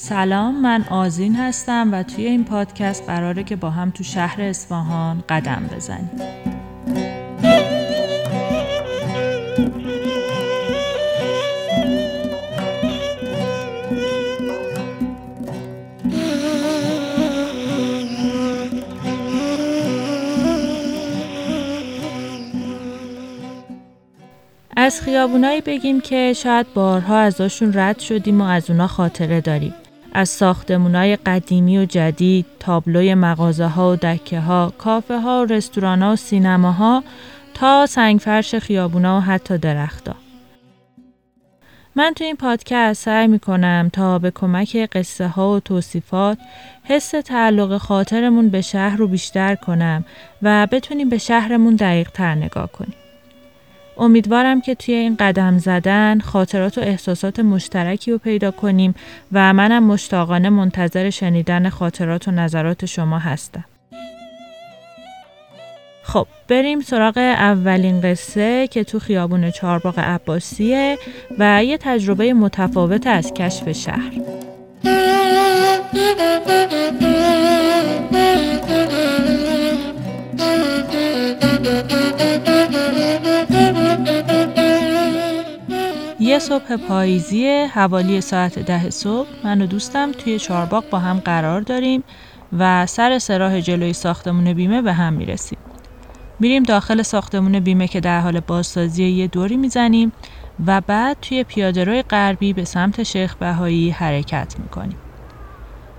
سلام من آزین هستم و توی این پادکست قراره که با هم تو شهر اصفهان قدم بزنیم. از خیابونایی بگیم که شاید بارها ازشون رد شدیم و از اونا خاطره داریم. از ساختمونای قدیمی و جدید، تابلوی مغازه ها و دکه ها، کافه ها و رستوران ها و سینما ها تا سنگفرش خیابونا و حتی درختا. من تو این پادکست سعی می کنم تا به کمک قصه ها و توصیفات حس تعلق خاطرمون به شهر رو بیشتر کنم و بتونیم به شهرمون دقیق تر نگاه کنیم. امیدوارم که توی این قدم زدن خاطرات و احساسات مشترکی رو پیدا کنیم و منم مشتاقانه منتظر شنیدن خاطرات و نظرات شما هستم. خب بریم سراغ اولین قصه که تو خیابون چارباغ عباسیه و یه تجربه متفاوت از کشف شهر. صبح پاییزی حوالی ساعت ده صبح من و دوستم توی چارباغ با هم قرار داریم و سر سراح جلوی ساختمون بیمه به هم می‌رسیم. میریم داخل ساختمون بیمه که در حال بازسازی یه دوری می‌زنیم و بعد توی پیادهروی غربی به سمت شیخ بهایی حرکت می‌کنیم.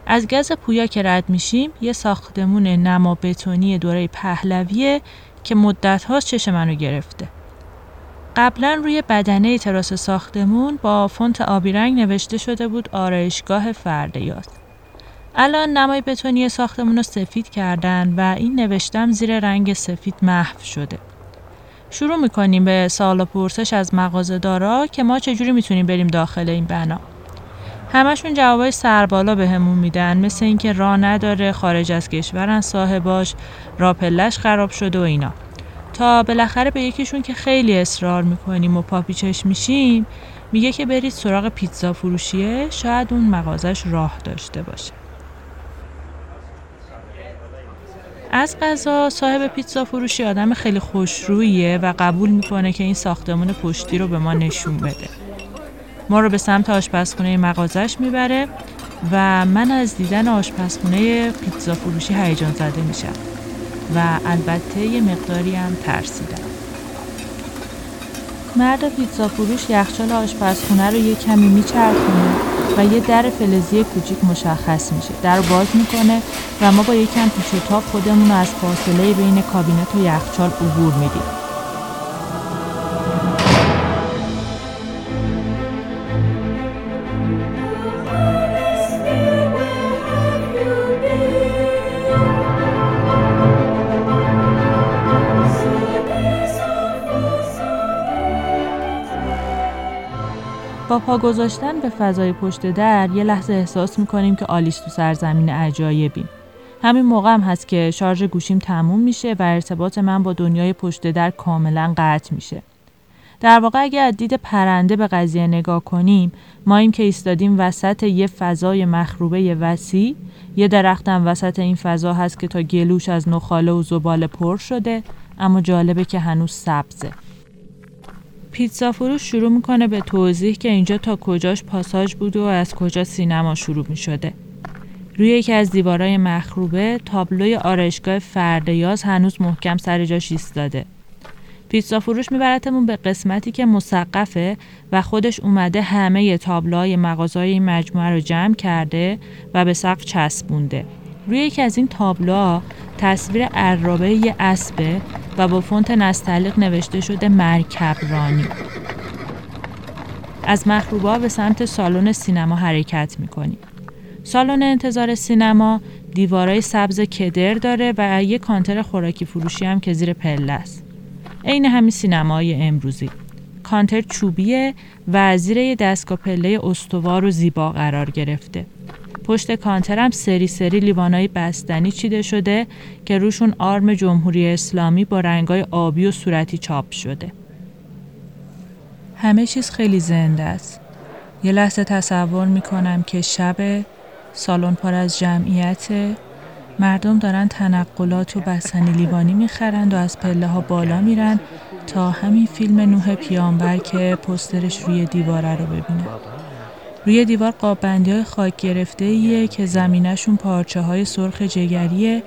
از گز پویا که رد میشیم یه ساختمون نما بتونی دوره پهلویه که مدت هاست چش منو گرفته. قبلا روی بدنه تراس ساختمون با فونت آبی رنگ نوشته شده بود آرایشگاه فردیات. الان نمای بتونی ساختمون رو سفید کردن و این نوشتم زیر رنگ سفید محو شده. شروع می‌کنیم به سال و پرسش از مغازه دارا که ما چجوری می‌تونیم بریم داخل این بنا. همشون جوابای سربالا بهمون به میدن مثل اینکه راه نداره خارج از کشورن صاحباش راه پلش خراب شده و اینا. تا بالاخره به یکیشون که خیلی اصرار می‌کنیم و پاپیچش میشیم میگه که برید سراغ پیتزا فروشیه شاید اون مغازش راه داشته باشه. از غذا صاحب پیتزا فروشی آدم خیلی خوشرویه و قبول می‌کنه که این ساختمون پشتی رو به ما نشون بده. ما رو به سمت آشپزخونه مغازش می‌بره و من از دیدن آشپزخونه پیتزا فروشی هیجان زده میشم. و البته یه مقداری هم ترسیدم. مرد پیتزا فروش یخچال آشپزخونه رو یه کمی میچرخونه و یه در فلزی کوچیک مشخص میشه. در باز می‌کنه و ما با یکم پیچ و تاب خودمون رو از فاصله بین کابینت و یخچال عبور میدیم. با پا گذاشتن به فضای پشت در یه لحظه احساس می‌کنیم که آلیس تو سرزمین عجایبیم. همین موقع هم هست که شارژ گوشیم تموم میشه و ارتباط من با دنیای پشت در کاملا قطع میشه. در واقع اگر از دید پرنده به قضیه نگاه کنیم ما این که ایستادیم وسط یه فضای مخروبه وسیع یه درختم وسط این فضا هست که تا گلوش از نخاله و زباله پر شده اما جالبه که هنوز سبزه پیتزا فروش شروع می‌کنه به توضیح که اینجا تا کجاش پاساژ بود و از کجا سینما شروع می شده. روی یکی از دیوارهای مخروبه تابلوی آرایشگاه فردیاز هنوز محکم سر جاش ایستاده. پیتزا فروش میبرتمون به قسمتی که مسقفه و خودش اومده همه تابلوهای مغازهای این مجموعه رو جمع کرده و به سقف چسبونده. روی یکی از این تابلوها تصویر عرابه یه اسبه و با فونت نستعلیق نوشته شده مرکب رانی از مخروبا به سمت سالن سینما حرکت می‌کنیم سالن انتظار سینما دیوارای سبز کدر داره و یه کانتر خوراکی فروشی هم که زیر پله است. عین همین سینمای امروزی. کانتر چوبیه و زیر یه دستگاه پله استوار و زیبا قرار گرفته. پشت کانترم سری سری لیوانای بستنی چیده شده که روشون آرم جمهوری اسلامی با رنگای آبی و صورتی چاپ شده. همه چیز خیلی زنده است. یه لحظه تصور می‌کنم که شب سالن پر از جمعیت مردم دارن تنقلات و بستنی لیوانی می‌خرند و از پله ها بالا میرن تا همین فیلم نوح پیامبر که پسترش روی دیواره رو ببینن روی دیوار قاب بندی های خاک گرفته ایه که زمینشون پارچه های سرخ جگریه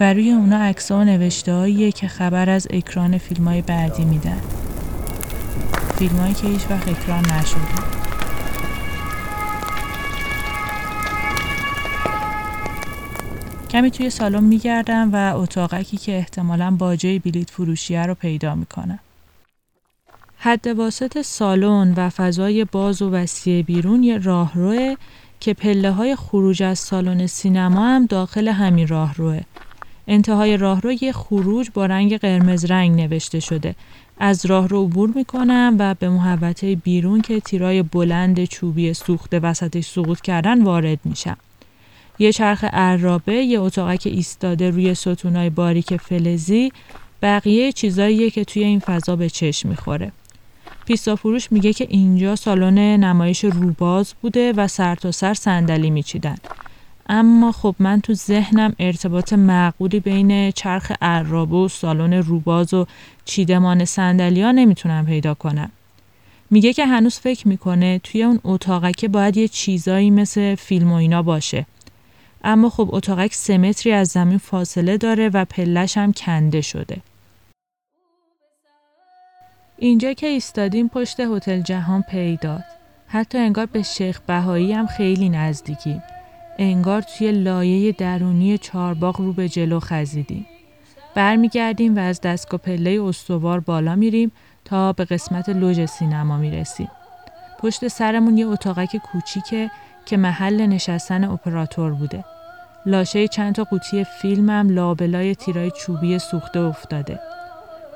و روی اونا عکس و نوشته که خبر از اکران فیلم های بعدی میدن فیلم هایی که هیچ وقت اکران نشده کمی توی سالن میگردم و اتاقکی که احتمالا باجه بلیت فروشیه رو پیدا می‌کنم. حد واسط سالن و فضای باز و وسیع بیرون یه راهروه که پله های خروج از سالن سینما هم داخل همین راهروه. انتهای راهرو یه خروج با رنگ قرمز رنگ نوشته شده. از راهرو عبور می‌کنم و به محوطه بیرون که تیرای بلند چوبی سوخته وسطش سقوط کردن وارد میشم. یه چرخ عرابه یه اتاقک ایستاده روی ستونای باریک فلزی بقیه چیزاییه که توی این فضا به چشم می‌خوره پیستا فروش میگه که اینجا سالن نمایش روباز بوده و سر تا سر صندلی میچیدن. اما خب من تو ذهنم ارتباط معقولی بین چرخ عرابه و سالن روباز و چیدمان ها نمی‌تونم پیدا کنم. میگه که هنوز فکر می‌کنه توی اون اتاقکه باید یه چیزایی مثل فیلم و اینا باشه. اما خب اتاقک سه متری از زمین فاصله داره و پلش هم کنده شده. اینجا که ایستادیم پشت هتل جهان پیداد. حتی انگار به شیخ بهایی هم خیلی نزدیکیم. انگار توی لایه درونی چارباغ رو به جلو خزیدیم. برمیگردیم و از دستگاه پله استوار بالا میریم تا به قسمت لوژ سینما می‌رسیم. پشت سرمون یه اتاقک کوچیکه که محل نشستن اپراتور بوده. لاشه چند تا قوطی فیلمم لابلای تیرای چوبی سوخته افتاده.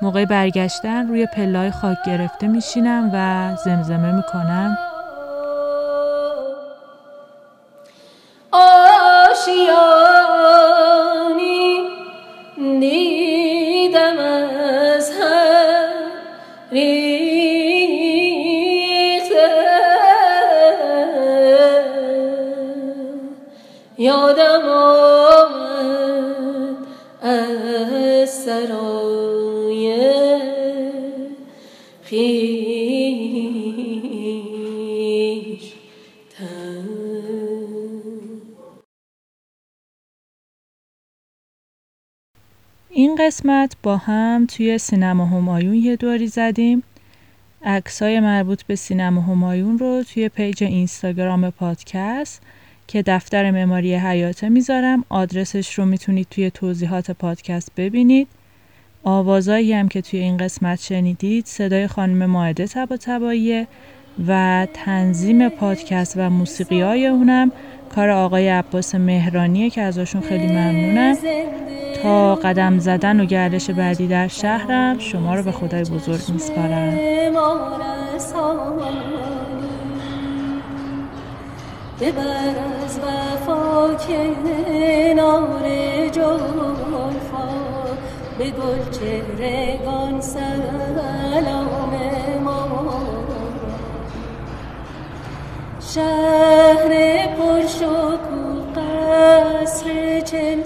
موقع برگشتن روی پلای خاک گرفته میشینم و زمزمه می‌کنم. آشیانی دیدم از هم یادم آمد از سرای قسمت با هم توی سینما همایون یه دوری زدیم. عکسای مربوط به سینما همایون رو توی پیج اینستاگرام پادکست که دفتر معماری حیاته می‌ذارم آدرسش رو می‌تونید توی توضیحات پادکست ببینید. آوازایی هم که توی این قسمت شنیدید صدای خانم ماعده تبا تباییه و تنظیم پادکست و موسیقی های اونم کار آقای عباس مهرانیه که ازشون خیلی ممنونم. تا قدم زدن و گردش بعدی در شهرم شما رو به خدای بزرگ میسپارم. ببر از وفا کنار جلفا به گل چهرگان سلام ما شهر پرشکوه قصر چل